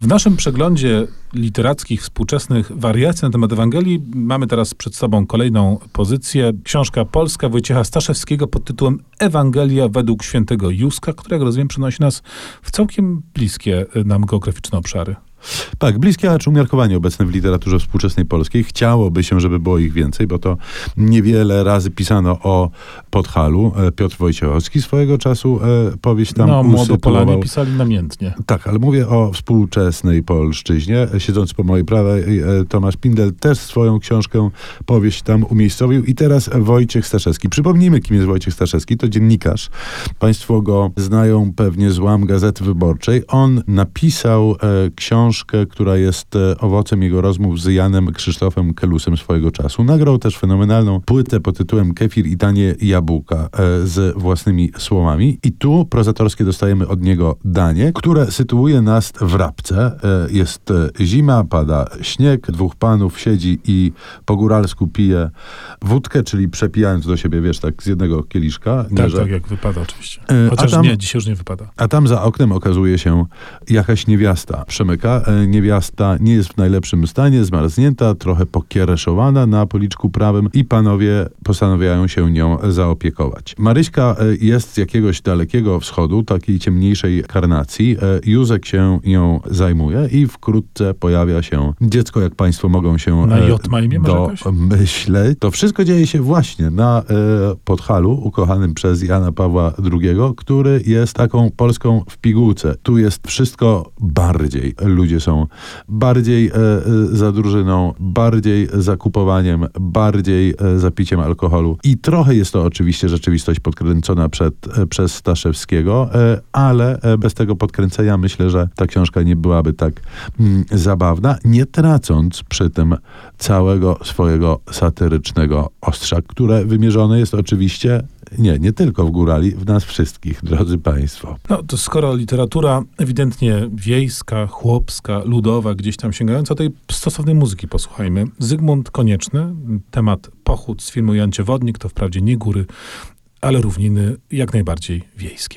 W naszym przeglądzie literackich współczesnych wariacji na temat Ewangelii mamy teraz przed sobą kolejną pozycję. Książka polska Wojciecha Staszewskiego pod tytułem Ewangelia według świętego Józka, która, jak rozumiem, przenosi nas w całkiem bliskie nam geograficzne obszary. Tak, bliskie, acz umiarkowanie obecne w literaturze współczesnej polskiej. Chciałoby się, żeby było ich więcej, bo to niewiele razy pisano o Podhalu. E, Piotr Wojciechowski swojego czasu e, powieść tam No, usytuował. Polanie pisali namiętnie. Tak, ale mówię o współczesnej polszczyźnie. Siedząc po mojej prawej, e, Tomasz Pindel też swoją książkę, powieść tam umiejscowił. I teraz Wojciech Staszewski. Przypomnijmy, kim jest Wojciech Staszewski. To dziennikarz. Państwo go znają pewnie z łam Gazety Wyborczej. On napisał e, książkę, która jest e, owocem jego rozmów z Janem Krzysztofem Kelusem swojego czasu. Nagrał też fenomenalną płytę pod tytułem Kefir i tanie jabłka e, z własnymi słowami. I tu prozatorskie dostajemy od niego danie, które sytuuje nas w Rabce. E, Jest zima, pada śnieg, dwóch panów siedzi i po góralsku pije wódkę, czyli przepijając do siebie, wiesz, tak z jednego kieliszka. Tak, tak, jak wypada oczywiście. Chociaż tam- nie, dzisiaj już nie wypada. a tam za oknem okazuje się jakaś niewiasta przemyka. E, Niewiasta nie jest w najlepszym stanie, zmarznięta, trochę pokiereszowana na policzku prawym i panowie postanawiają się nią zaopiekować. Maryśka e, jest z jakiegoś dalekiego wschodu, takiej ciemniejszej karnacji. E, Józek się nią zajmuje i wkrótce pojawia się dziecko, jak państwo mogą się Na J ma imię domyśleć. To wszystko dzieje się właśnie na Podhalu, ukochanym przez Jana Pawła II, który jest taką Polską w pigułce. Tu jest wszystko bardziej. Ludzie są bardziej e, e, za drużyną, bardziej za kupowaniem, bardziej e, za piciem alkoholu. I trochę jest to oczywiście rzeczywistość podkręcona przed, przez Staszewskiego, ale bez tego podkręcenia myślę, że ta książka nie byłaby tak mm, zabawna, nie tracąc przy tym całego swojego satyrycznego ostrza, które wymierzone jest oczywiście nie, nie tylko w górali, w nas wszystkich, drodzy Państwo. No to skoro literatura ewidentnie wiejska, chłopska, ludowa, gdzieś tam sięgająca tej stosownej muzyki posłuchajmy. Zygmunt Konieczny, temat pochód z filmu Jancie Wodnik, to wprawdzie nie góry, ale równiny jak najbardziej wiejskie.